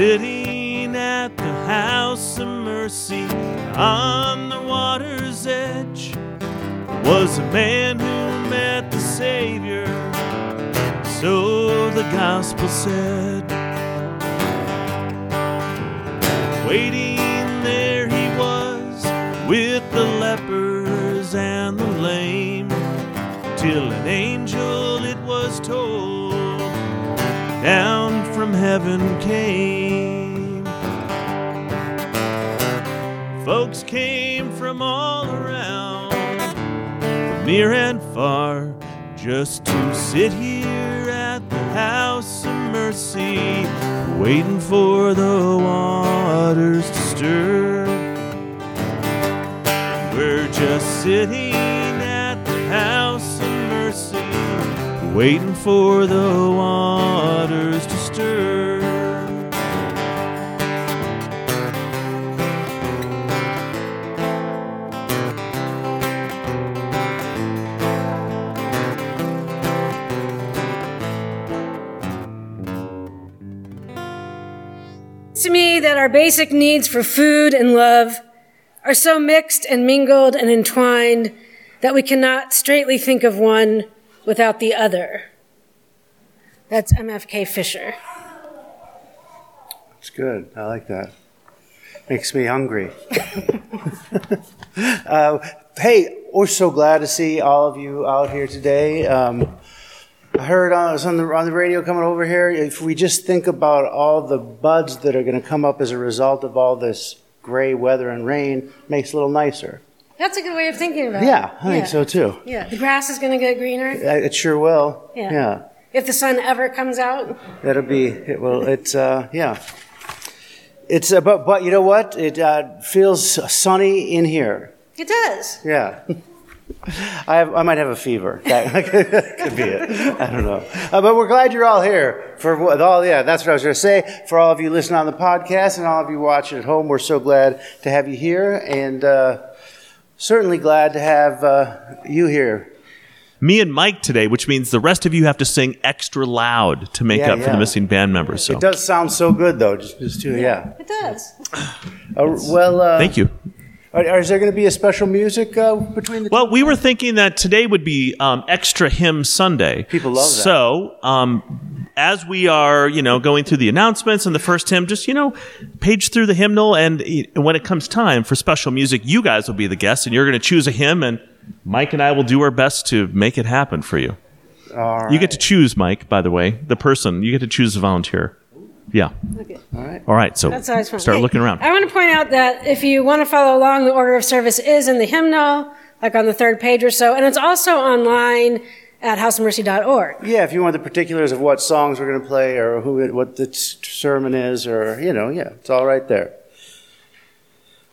Sitting at the house of mercy on the water's edge was a man who met the Savior. So the gospel said. Waiting there he was with the lepers and the lame, till an angel, it was told, down from heaven came. Near and far, just to sit here at the house of mercy, waiting for the waters to stir. We're just sitting at the house of mercy, waiting for the waters to stir. That our basic needs for food and love are so mixed and mingled and entwined that we cannot straightly think of one without the other. That's MFK Fisher. It's good. I like that. Makes me hungry. uh, hey, we're so glad to see all of you out here today. Um, I heard uh, on the on the radio coming over here. If we just think about all the buds that are going to come up as a result of all this gray weather and rain, makes it a little nicer. That's a good way of thinking about it. Yeah, I think so too. Yeah, the grass is going to get greener. It sure will. Yeah. yeah. If the sun ever comes out. That'll be it. Will it's uh, yeah. It's uh, but but you know what? It uh, feels sunny in here. It does. Yeah. I have, I might have a fever. That could be it. I don't know. Uh, but we're glad you're all here for what- all. Yeah, that's what I was going to say. For all of you listening on the podcast and all of you watching at home, we're so glad to have you here, and uh, certainly glad to have uh, you here. Me and Mike today, which means the rest of you have to sing extra loud to make Yeah, up for the missing band members. So It does sound so good, though. Just, just to, yeah. It does. Uh, well, uh, thank you. Are, are- is there going to be a special music uh, between the? Well, we were thinking that today would be um, Extra Hymn Sunday. People love that. So, um, as we are, you know, going through the announcements and the first hymn, just you know, page through the hymnal, and eh, when it comes time for special music, you guys will be the guests, and you're going to choose a hymn, and Mike and I will do our best to make it happen for you. All right. You get to choose, Mike. By the way, the person you get to choose a volunteer. Yeah. Okay. All right. All right. So That's always fun. start Hey, looking around. I want to point out that if you want to follow along, the order of service is in the hymnal, like on the third page or so, and it's also online at houseofmercy.org. Yeah, if you want the particulars of what songs we're going to play or who it, what the s- sermon is, or you know, yeah, it's all right there.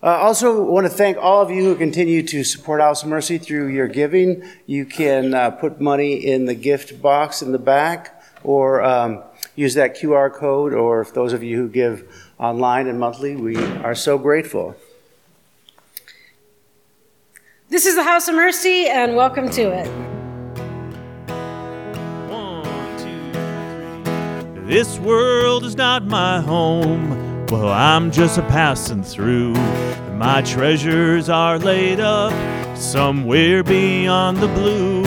Uh, also, want to thank all of you who continue to support House of Mercy through your giving. You can uh, put money in the gift box in the back, or um, use that QR code. Or if those of you who give online and monthly, we are so grateful. This is the House of Mercy, and welcome to it. One, two, three. This world is not my home. Well, I'm just a passing through. My treasures are laid up somewhere beyond the blue.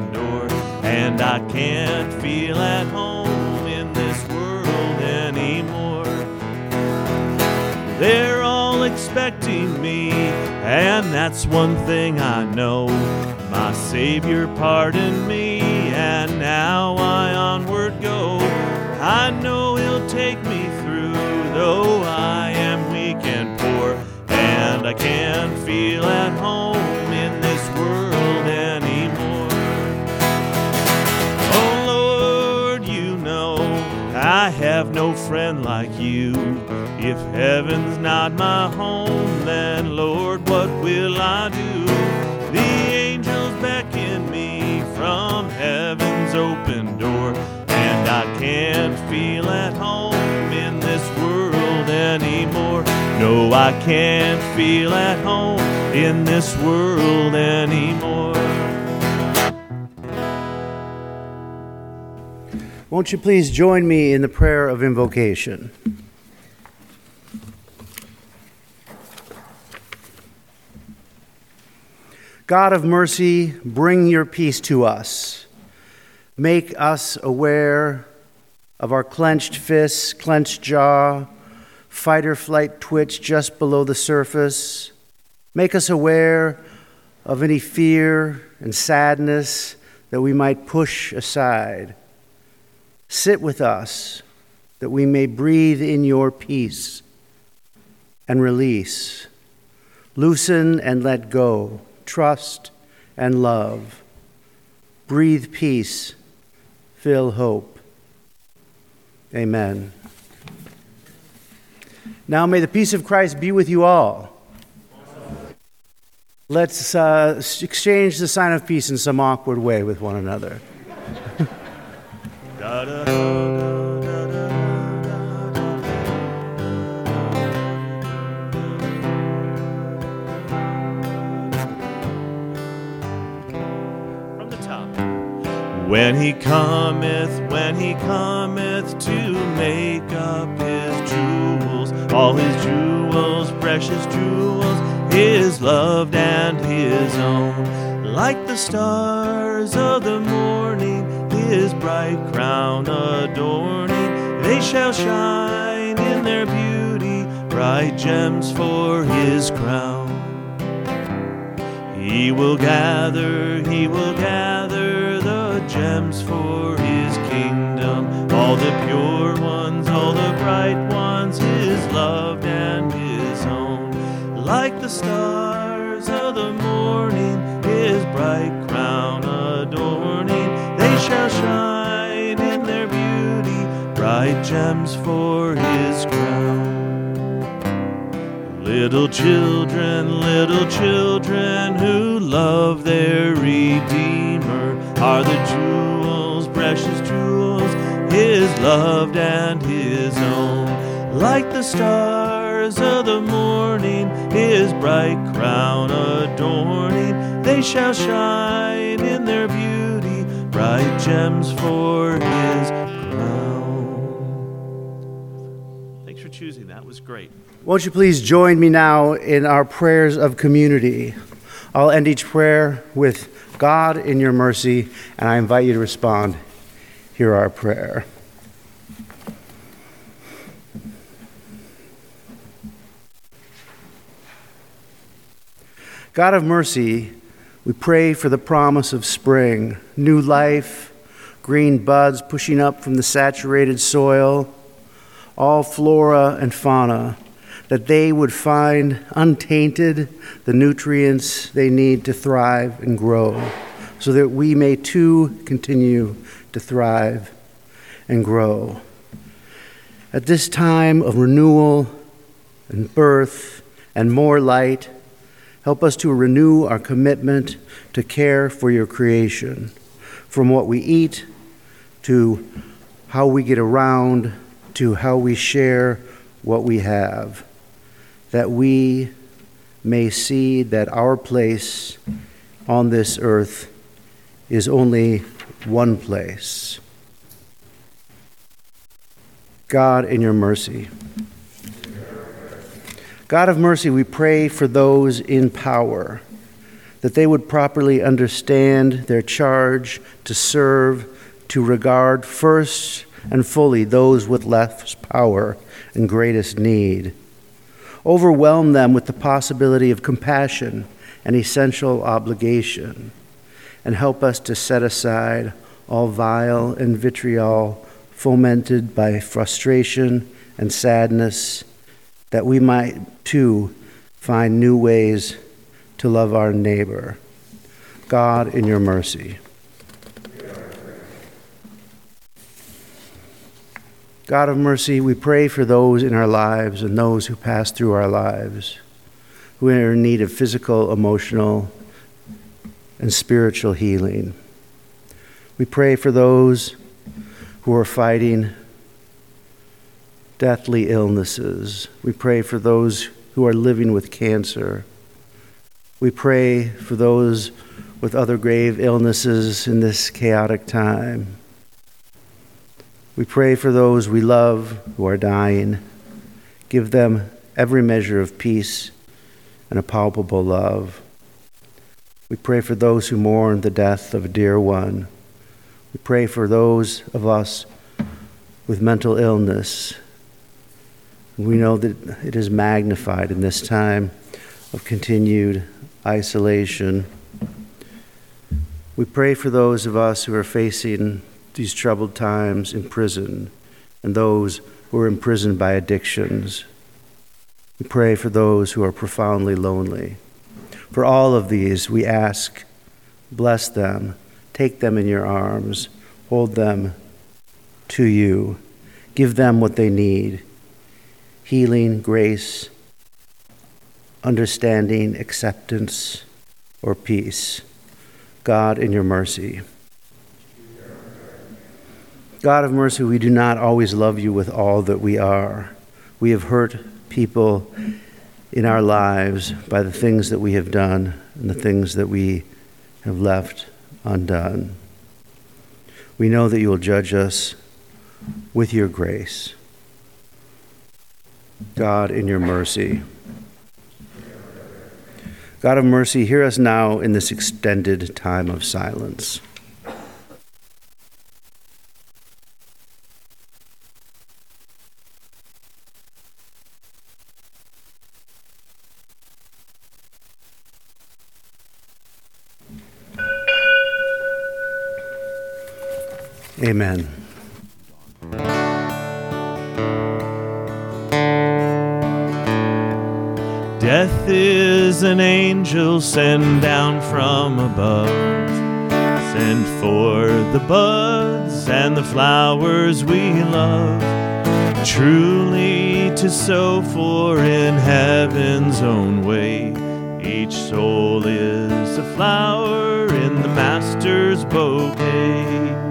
and I can't feel at home in this world anymore. They're all expecting me, and that's one thing I know. My Savior pardoned me, and now I onward go. I know He'll take me through, though I am weak and poor, and I can't feel at home friend like you. If heaven's not my home, then Lord, what will I do? The angels beckon me from heaven's open door, and I can't feel at home in this world anymore. No, I can't feel at home in this world anymore. Won't you please join me in the prayer of invocation? God of mercy, bring your peace to us. Make us aware of our clenched fists, clenched jaw, fight or flight twitch just below the surface. Make us aware of any fear and sadness that we might push aside. Sit with us that we may breathe in your peace and release. Loosen and let go trust, and love. Breathe peace, fill hope. Amen. Now may the peace of Christ be with you all. Let's uh, exchange the sign of peace in some awkward way with one another. da, da, da, When he cometh, when he cometh to make up his jewels, all his jewels, precious jewels, his loved and his own. Like the stars of the morning, his bright crown adorning, they shall shine in their beauty, bright gems for his crown. He will gather, he will gather the gems for his kingdom. All the pure ones, all the bright ones, his loved and his own. Like the stars of the morning, his bright gems for his crown. Little children, little children who love their Redeemer are the jewels, precious jewels, His loved and His own. Like the stars of the morning, His bright crown adorning, they shall shine in their beauty, bright gems for His That was great. Won't you please join me now in our prayers of community? I'll end each prayer with God, in your mercy, and I invite you to respond. Hear our prayer. God of mercy, we pray for the promise of spring, new life, green buds pushing up from the saturated soil, all flora and fauna that they would find untainted the nutrients they need to thrive and grow, so that we may too continue to thrive and grow. At this time of renewal and birth and more light, help us to renew our commitment to care for your creation, from what we eat to how we get around to how we share what we have that we may see that our place on this earth is only one place. God, in your mercy. God of mercy, we pray for those in power, that they would properly understand their charge to serve, to regard first and fully those with less power and greatest need overwhelm them with the possibility of compassion and essential obligation, and help us to set aside all vile and vitriol fomented by frustration and sadness, that we might too find new ways to love our neighbor. God, in your mercy. God of mercy, we pray for those in our lives and those who pass through our lives who are in need of physical, emotional, and spiritual healing. We pray for those who are fighting deathly illnesses. We pray for those who are living with cancer. We pray for those with other grave illnesses in this chaotic time. We pray for those we love who are dying. Give them every measure of peace and a palpable love. We pray for those who mourn the death of a dear one. We pray for those of us with mental illness. We know that it is magnified in this time of continued isolation. We pray for those of us who are facing these troubled times in prison and those who are imprisoned by addictions. We pray for those who are profoundly lonely. For all of these, we ask, bless them, take them in your arms, hold them to you, give them what they need healing, grace, understanding, acceptance, or peace. God, in your mercy. God of mercy, we do not always love you with all that we are. We have hurt people in our lives by the things that we have done and the things that we have left undone. We know that you will judge us with your grace. God, in your mercy. God of mercy, hear us now in this extended time of silence. Amen. Death is an angel sent down from above, sent for the buds and the flowers we love, truly to sow for in heaven's own way. Each soul is a flower in the Master's bouquet.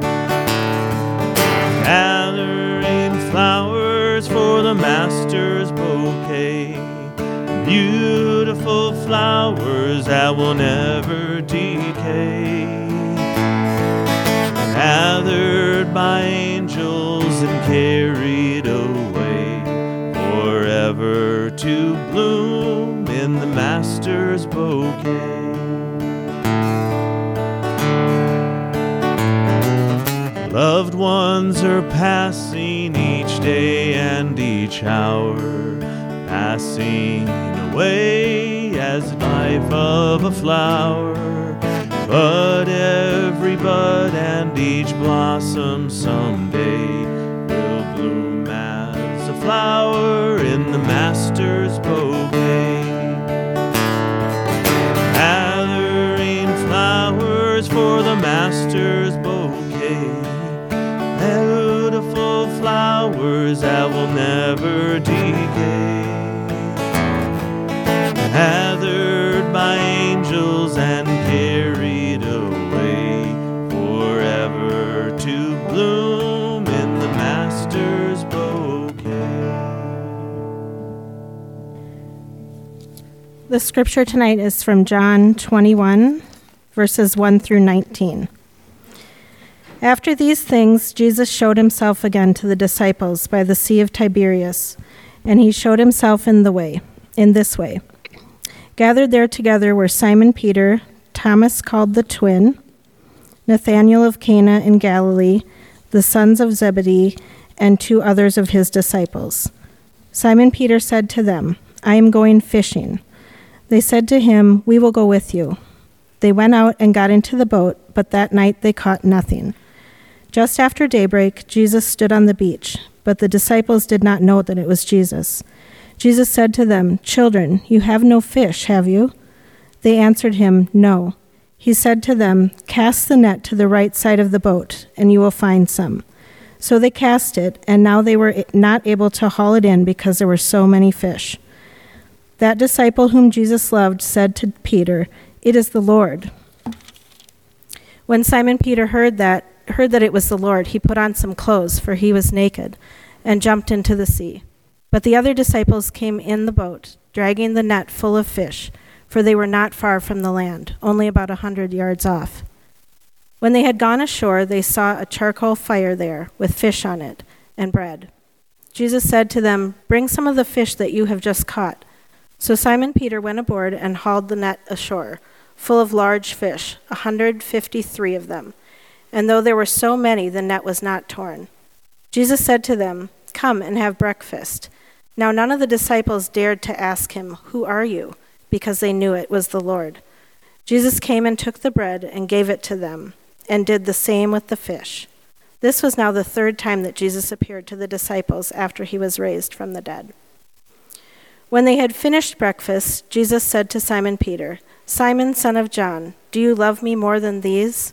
The Master's bouquet beautiful flowers that will never decay. Gathered by angels and carried away forever to bloom in the Master's bouquet. Loved ones are passing day and each hour, passing away as the life of a flower. But every bud and each blossom someday will bloom as a flower in the Master's bouquet. Flowers that will never decay gathered by angels and carried away forever to bloom in the Master's bouquet. The scripture tonight is from John 21, verses 1 through 19. After these things, Jesus showed himself again to the disciples by the Sea of Tiberias, and he showed himself in the way, in this way. Gathered there together were Simon Peter, Thomas called the twin, Nathanael of Cana in Galilee, the sons of Zebedee, and two others of his disciples. Simon Peter said to them, I am going fishing. They said to him, We will go with you. They went out and got into the boat, but that night they caught nothing. Just after daybreak, Jesus stood on the beach, but the disciples did not know that it was Jesus. Jesus said to them, Children, you have no fish, have you? They answered him, No. He said to them, Cast the net to the right side of the boat, and you will find some. So they cast it, and now they were not able to haul it in because there were so many fish. That disciple whom Jesus loved said to Peter, It is the Lord. When Simon Peter heard that, heard that it was the Lord, he put on some clothes, for he was naked, and jumped into the sea. But the other disciples came in the boat, dragging the net full of fish, for they were not far from the land, only about a hundred yards off. When they had gone ashore, they saw a charcoal fire there, with fish on it, and bread. Jesus said to them, Bring some of the fish that you have just caught. So Simon Peter went aboard and hauled the net ashore, full of large fish, a hundred fifty three of them. And though there were so many, the net was not torn. Jesus said to them, Come and have breakfast. Now none of the disciples dared to ask him, Who are you? because they knew it was the Lord. Jesus came and took the bread and gave it to them, and did the same with the fish. This was now the third time that Jesus appeared to the disciples after he was raised from the dead. When they had finished breakfast, Jesus said to Simon Peter, Simon, son of John, do you love me more than these?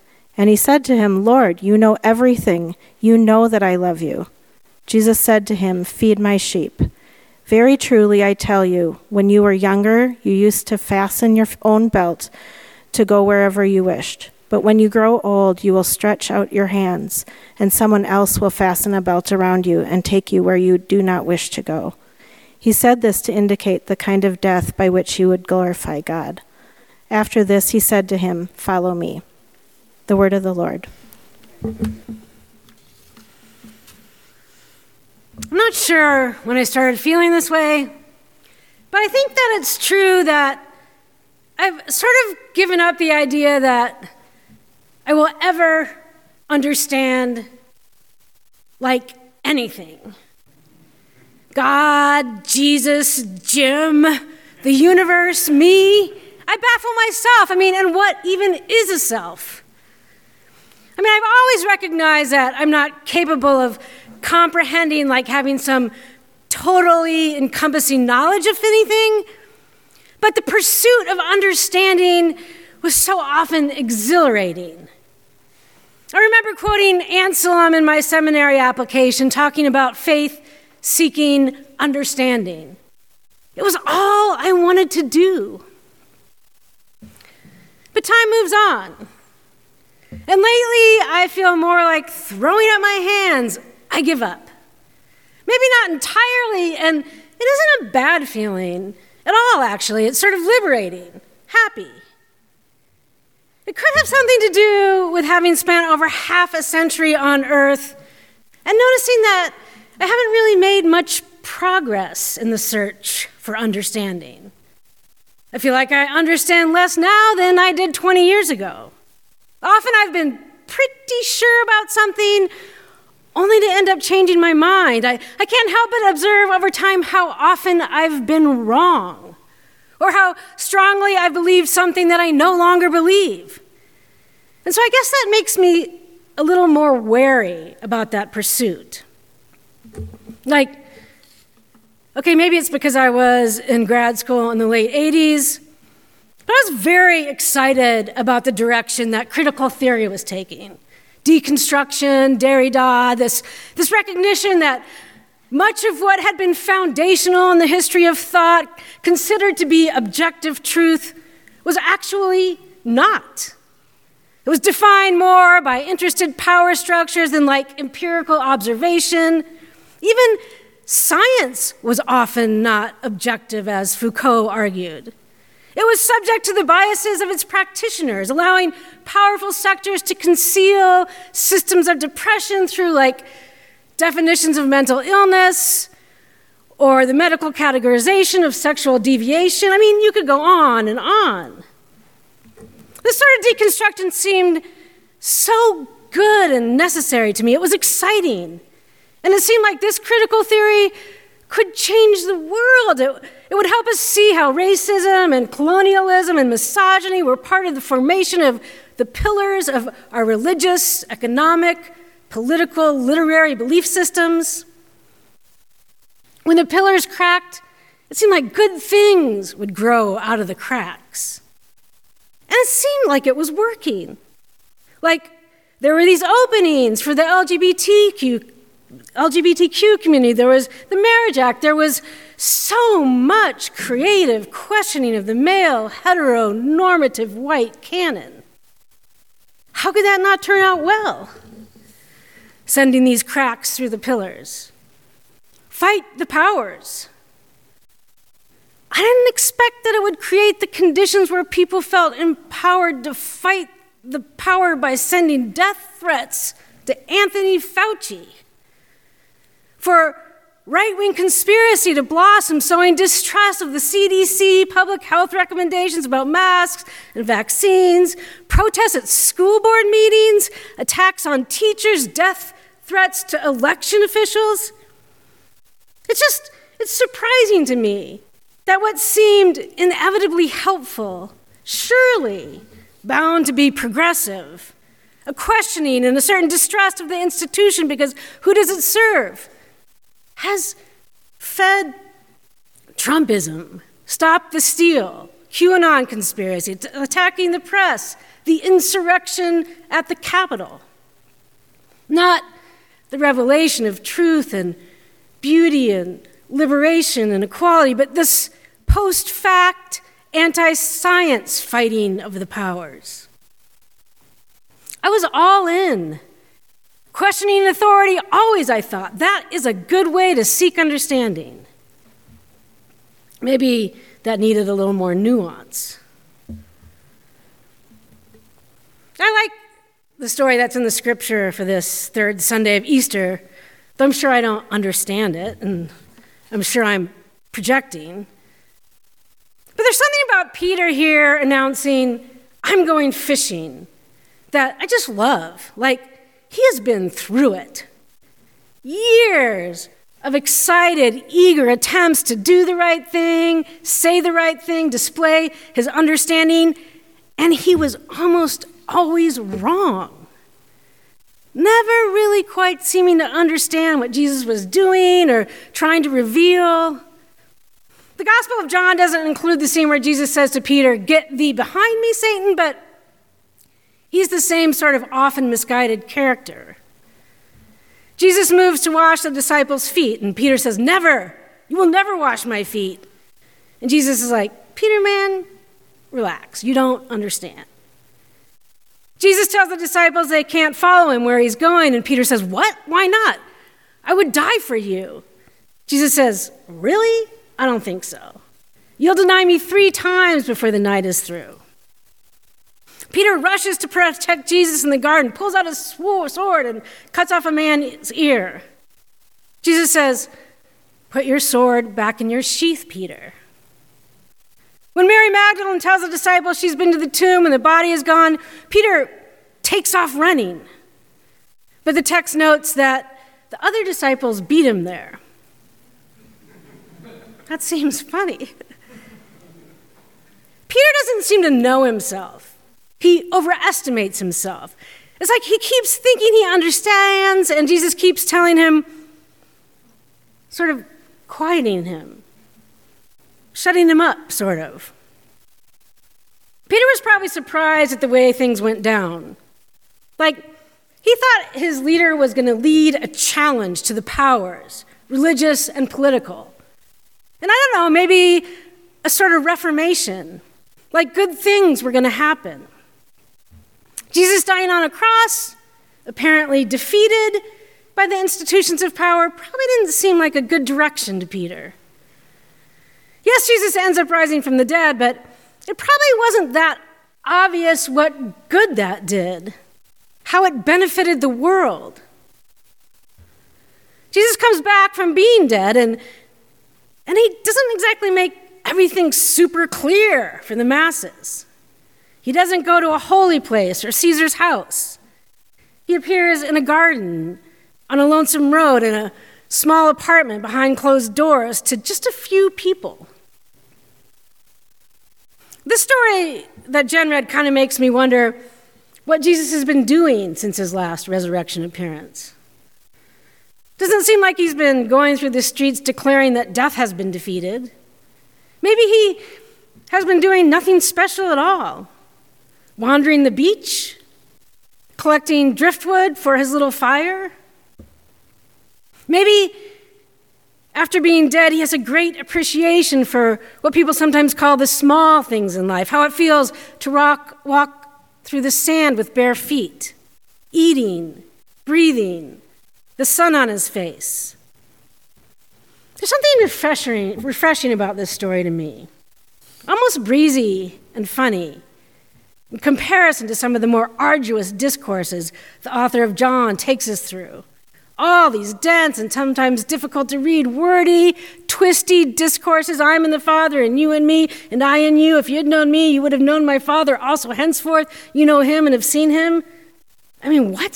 And he said to him, Lord, you know everything. You know that I love you. Jesus said to him, Feed my sheep. Very truly, I tell you, when you were younger, you used to fasten your own belt to go wherever you wished. But when you grow old, you will stretch out your hands, and someone else will fasten a belt around you and take you where you do not wish to go. He said this to indicate the kind of death by which he would glorify God. After this, he said to him, Follow me. The word of the Lord. I'm not sure when I started feeling this way, but I think that it's true that I've sort of given up the idea that I will ever understand like anything. God, Jesus, Jim, the universe, me. I baffle myself. I mean, and what even is a self? I mean, I've always recognized that I'm not capable of comprehending, like having some totally encompassing knowledge of anything. But the pursuit of understanding was so often exhilarating. I remember quoting Anselm in my seminary application talking about faith seeking understanding. It was all I wanted to do. But time moves on. And lately, I feel more like throwing up my hands I give up. Maybe not entirely, and it isn't a bad feeling at all, actually. It's sort of liberating, happy. It could have something to do with having spent over half a century on Earth and noticing that I haven't really made much progress in the search for understanding. I feel like I understand less now than I did 20 years ago. Often I've been pretty sure about something only to end up changing my mind. I, I can't help but observe over time how often I've been wrong, or how strongly I believe something that I no longer believe. And so I guess that makes me a little more wary about that pursuit. Like, okay, maybe it's because I was in grad school in the late 80s, but I was very excited about the direction that critical theory was taking deconstruction, Derrida, this, this recognition that much of what had been foundational in the history of thought, considered to be objective truth, was actually not. It was defined more by interested power structures than like empirical observation. Even science was often not objective, as Foucault argued. It was subject to the biases of its practitioners, allowing powerful sectors to conceal systems of depression through, like, definitions of mental illness or the medical categorization of sexual deviation. I mean, you could go on and on. This sort of deconstruction seemed so good and necessary to me. It was exciting. And it seemed like this critical theory could change the world. It, it would help us see how racism and colonialism and misogyny were part of the formation of the pillars of our religious, economic, political, literary belief systems. When the pillars cracked, it seemed like good things would grow out of the cracks. And it seemed like it was working. Like there were these openings for the LGBTQ, LGBTQ community. There was the Marriage Act. There was so much creative questioning of the male, heteronormative white canon. How could that not turn out well? Sending these cracks through the pillars. Fight the powers. I didn't expect that it would create the conditions where people felt empowered to fight the power by sending death threats to Anthony Fauci. For right wing conspiracy to blossom, sowing distrust of the CDC public health recommendations about masks and vaccines, protests at school board meetings, attacks on teachers, death threats to election officials. It's just, it's surprising to me that what seemed inevitably helpful, surely bound to be progressive, a questioning and a certain distrust of the institution because who does it serve, has fed Trumpism, Stop the Steal, QAnon conspiracy, attacking the press, the insurrection at the Capitol. Not the revelation of truth and beauty and liberation and equality, but this post fact anti science fighting of the powers. I was all in. Questioning authority, always I thought, that is a good way to seek understanding. Maybe that needed a little more nuance. I like the story that's in the scripture for this third Sunday of Easter, though I'm sure I don't understand it, and I'm sure I'm projecting. But there's something about Peter here announcing, I'm going fishing, that I just love. Like, he has been through it. Years of excited, eager attempts to do the right thing, say the right thing, display his understanding, and he was almost always wrong. Never really quite seeming to understand what Jesus was doing or trying to reveal. The Gospel of John doesn't include the scene where Jesus says to Peter, Get thee behind me, Satan, but he's the same sort of often misguided character. Jesus moves to wash the disciples' feet, and Peter says, Never, you will never wash my feet. And Jesus is like, Peter, man, relax, you don't understand. Jesus tells the disciples they can't follow him where he's going, and Peter says, What? Why not? I would die for you. Jesus says, Really? I don't think so. You'll deny me three times before the night is through. Peter rushes to protect Jesus in the garden, pulls out his sword, and cuts off a man's ear. Jesus says, Put your sword back in your sheath, Peter. When Mary Magdalene tells the disciples she's been to the tomb and the body is gone, Peter takes off running. But the text notes that the other disciples beat him there. That seems funny. Peter doesn't seem to know himself, he overestimates himself. It's like he keeps thinking he understands, and Jesus keeps telling him, sort of quieting him, shutting him up, sort of. Peter was probably surprised at the way things went down. Like, he thought his leader was going to lead a challenge to the powers, religious and political. And I don't know, maybe a sort of reformation, like good things were going to happen. Jesus dying on a cross, apparently defeated by the institutions of power, probably didn't seem like a good direction to Peter. Yes, Jesus ends up rising from the dead, but it probably wasn't that obvious what good that did, how it benefited the world. Jesus comes back from being dead, and and he doesn't exactly make everything super clear for the masses. He doesn't go to a holy place or Caesar's house. He appears in a garden on a lonesome road in a small apartment behind closed doors to just a few people. This story that Jen read kind of makes me wonder what Jesus has been doing since his last resurrection appearance. Doesn't seem like he's been going through the streets declaring that death has been defeated. Maybe he has been doing nothing special at all. Wandering the beach, collecting driftwood for his little fire. Maybe after being dead, he has a great appreciation for what people sometimes call the small things in life, how it feels to rock, walk through the sand with bare feet, eating, breathing, the sun on his face. There's something refreshing, refreshing about this story to me, almost breezy and funny. In comparison to some of the more arduous discourses the author of John takes us through, all these dense and sometimes difficult to read, wordy, twisty discourses I'm in the Father, and you and me, and I in you. If you had known me, you would have known my Father. Also, henceforth, you know him and have seen him. I mean, what?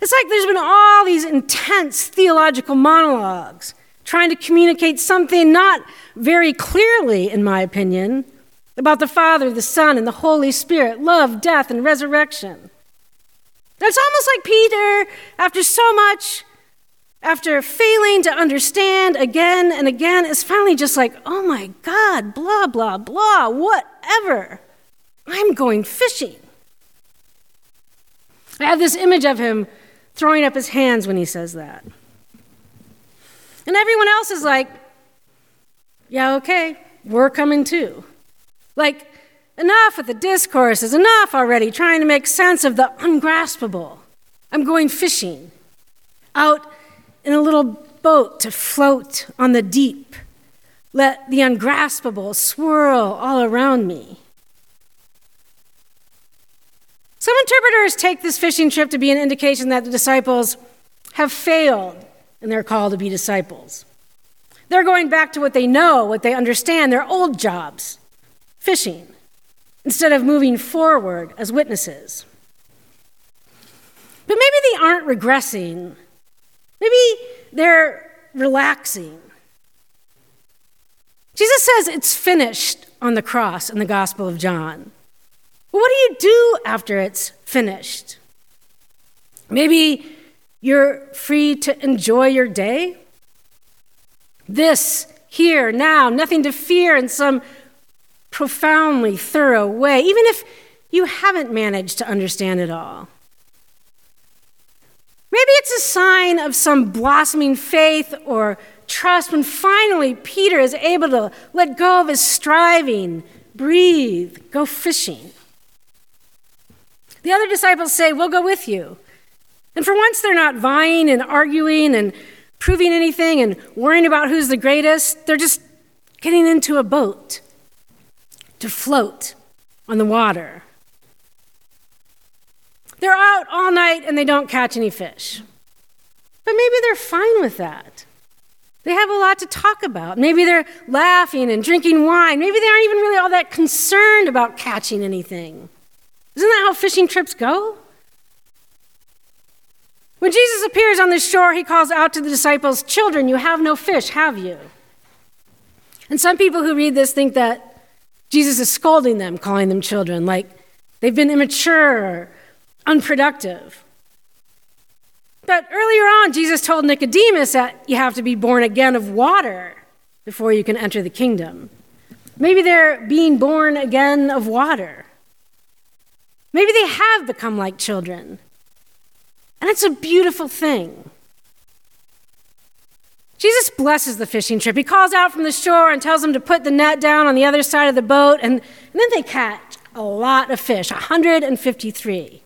It's like there's been all these intense theological monologues trying to communicate something not very clearly, in my opinion, about the Father, the Son, and the Holy Spirit, love, death, and resurrection. It's almost like Peter, after so much, after failing to understand again and again, is finally just like, oh my God, blah, blah, blah, whatever. I'm going fishing. I have this image of him throwing up his hands when he says that. And everyone else is like, yeah, okay, we're coming too. Like, Enough with the discourses, enough already trying to make sense of the ungraspable. I'm going fishing out in a little boat to float on the deep. Let the ungraspable swirl all around me. Some interpreters take this fishing trip to be an indication that the disciples have failed in their call to be disciples. They're going back to what they know, what they understand, their old jobs fishing instead of moving forward as witnesses. But maybe they aren't regressing. Maybe they're relaxing. Jesus says it's finished on the cross in the Gospel of John. What do you do after it's finished? Maybe you're free to enjoy your day. This, here, now, nothing to fear in some profoundly thorough way, even if you haven't managed to understand it all. Maybe it's a sign of some blossoming faith or trust when finally Peter is able to let go of his striving, breathe, go fishing. The other disciples say, We'll go with you. And for once, they're not vying and arguing and proving anything and worrying about who's the greatest. They're just getting into a boat to float on the water. They're out all night and they don't catch any fish. But maybe they're fine with that. They have a lot to talk about. Maybe they're laughing and drinking wine. Maybe they aren't even really all that concerned about catching anything. Isn't that how fishing trips go? When Jesus appears on the shore, he calls out to the disciples, Children, you have no fish, have you? And some people who read this think that Jesus is scolding them, calling them children, like they've been immature, unproductive. But earlier on, Jesus told Nicodemus that you have to be born again of water before you can enter the kingdom. Maybe they're being born again of water. Maybe they have become like children. And it's a beautiful thing. Jesus blesses the fishing trip. He calls out from the shore and tells them to put the net down on the other side of the boat, and, and then they catch a lot of fish 153.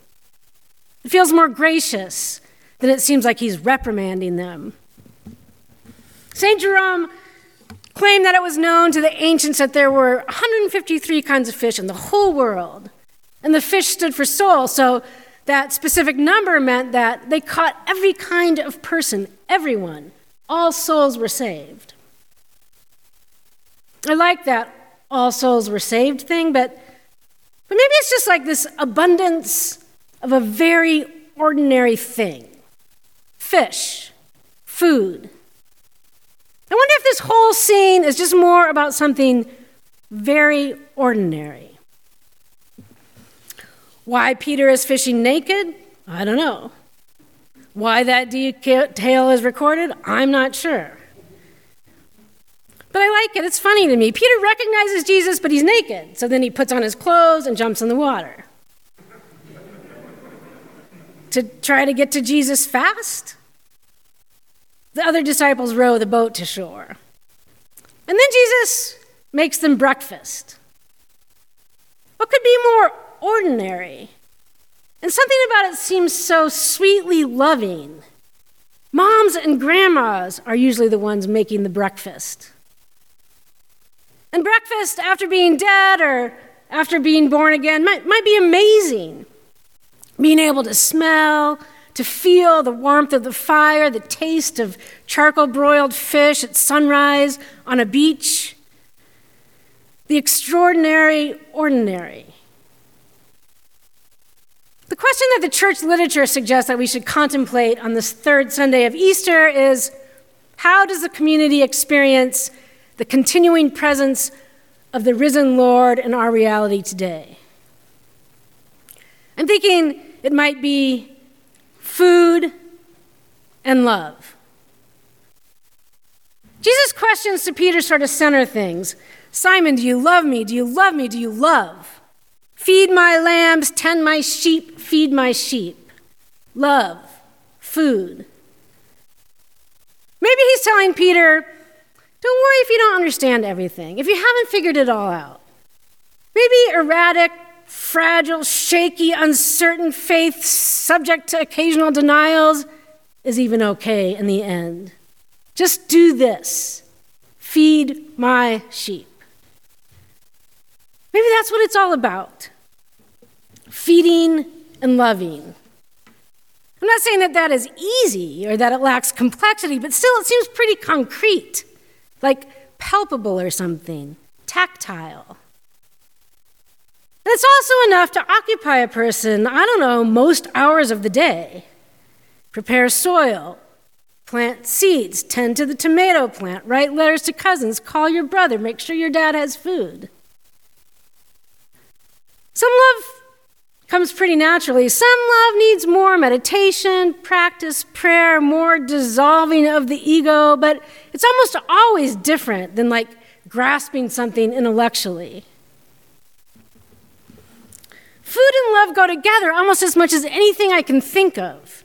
It feels more gracious than it seems like he's reprimanding them. St. Jerome claimed that it was known to the ancients that there were 153 kinds of fish in the whole world, and the fish stood for soul, so that specific number meant that they caught every kind of person, everyone all souls were saved. I like that all souls were saved thing, but, but maybe it's just like this abundance of a very ordinary thing fish, food. I wonder if this whole scene is just more about something very ordinary. Why Peter is fishing naked? I don't know. Why that detail is recorded? I'm not sure. But I like it. It's funny to me. Peter recognizes Jesus, but he's naked. So then he puts on his clothes and jumps in the water. to try to get to Jesus fast? The other disciples row the boat to shore. And then Jesus makes them breakfast. What could be more ordinary? And something about it seems so sweetly loving. Moms and grandmas are usually the ones making the breakfast. And breakfast after being dead or after being born again might, might be amazing. Being able to smell, to feel the warmth of the fire, the taste of charcoal broiled fish at sunrise on a beach, the extraordinary ordinary. The question that the church literature suggests that we should contemplate on this third Sunday of Easter is how does the community experience the continuing presence of the risen Lord in our reality today? I'm thinking it might be food and love. Jesus' questions to Peter sort of center things Simon, do you love me? Do you love me? Do you love? Feed my lambs, tend my sheep, feed my sheep. Love, food. Maybe he's telling Peter, don't worry if you don't understand everything, if you haven't figured it all out. Maybe erratic, fragile, shaky, uncertain faith, subject to occasional denials, is even okay in the end. Just do this feed my sheep. Maybe that's what it's all about feeding and loving. I'm not saying that that is easy or that it lacks complexity, but still it seems pretty concrete, like palpable or something, tactile. And it's also enough to occupy a person, I don't know, most hours of the day. Prepare soil, plant seeds, tend to the tomato plant, write letters to cousins, call your brother, make sure your dad has food. Some love comes pretty naturally. Some love needs more meditation, practice, prayer, more dissolving of the ego, but it's almost always different than like grasping something intellectually. Food and love go together almost as much as anything I can think of.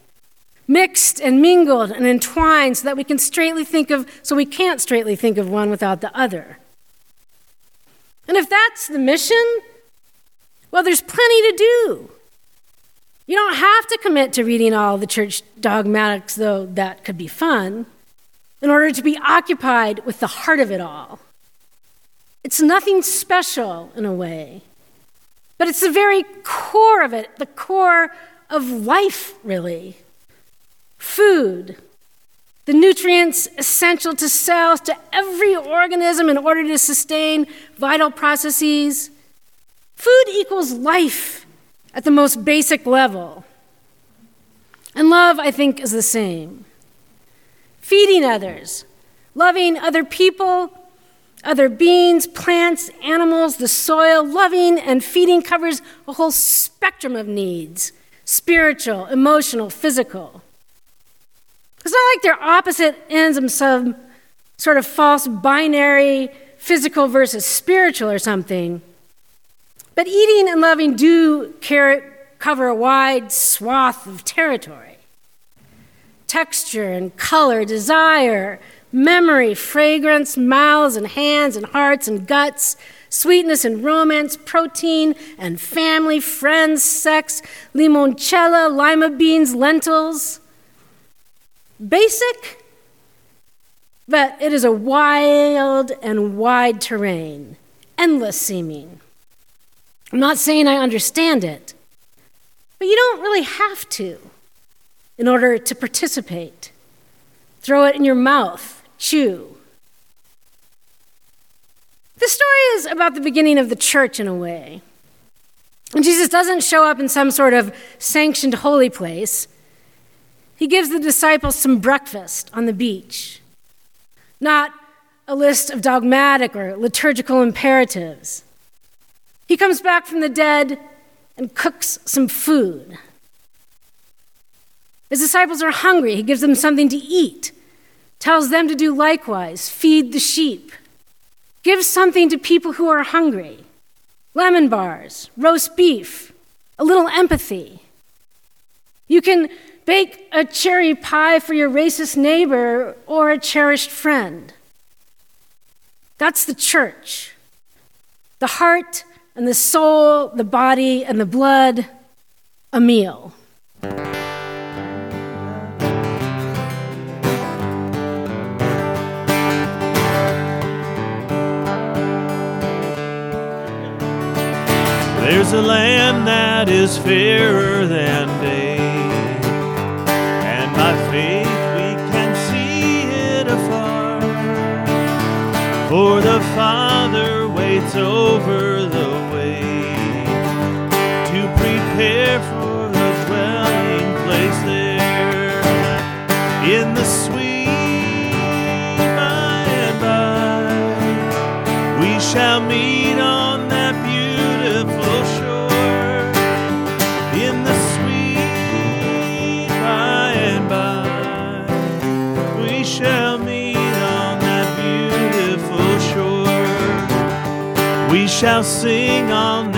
Mixed and mingled and entwined so that we can straightly think of, so we can't straightly think of one without the other. And if that's the mission, well, there's plenty to do. You don't have to commit to reading all the church dogmatics, though that could be fun, in order to be occupied with the heart of it all. It's nothing special in a way, but it's the very core of it, the core of life, really. Food, the nutrients essential to cells, to every organism in order to sustain vital processes Food equals life at the most basic level. And love, I think, is the same. Feeding others, loving other people, other beings, plants, animals, the soil, loving and feeding covers a whole spectrum of needs spiritual, emotional, physical. It's not like they're opposite ends of some sort of false binary physical versus spiritual or something. But eating and loving do cover a wide swath of territory. Texture and color, desire, memory, fragrance, mouths and hands and hearts and guts, sweetness and romance, protein and family, friends, sex, limoncello, lima beans, lentils. Basic, but it is a wild and wide terrain, endless seeming. I'm not saying I understand it, but you don't really have to in order to participate. Throw it in your mouth, chew. This story is about the beginning of the church in a way. And Jesus doesn't show up in some sort of sanctioned holy place. He gives the disciples some breakfast on the beach, not a list of dogmatic or liturgical imperatives. He comes back from the dead and cooks some food. His disciples are hungry. He gives them something to eat, tells them to do likewise, feed the sheep. Give something to people who are hungry lemon bars, roast beef, a little empathy. You can bake a cherry pie for your racist neighbor or a cherished friend. That's the church. The heart and the soul, the body and the blood, a meal. There's a land that is fairer than day, and by faith we can see it afar. For the Father waits over shall meet on that beautiful shore in the sweet by and by. We shall meet on that beautiful shore. We shall sing on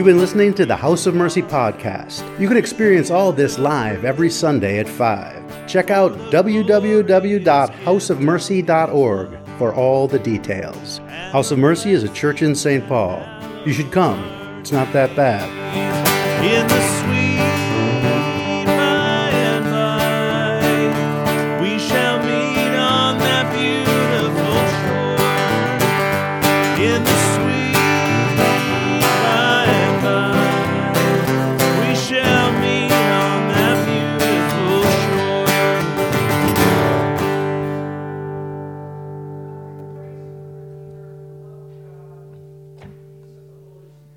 You've been listening to the House of Mercy podcast. You can experience all this live every Sunday at 5. Check out www.houseofmercy.org for all the details. House of Mercy is a church in St. Paul. You should come. It's not that bad.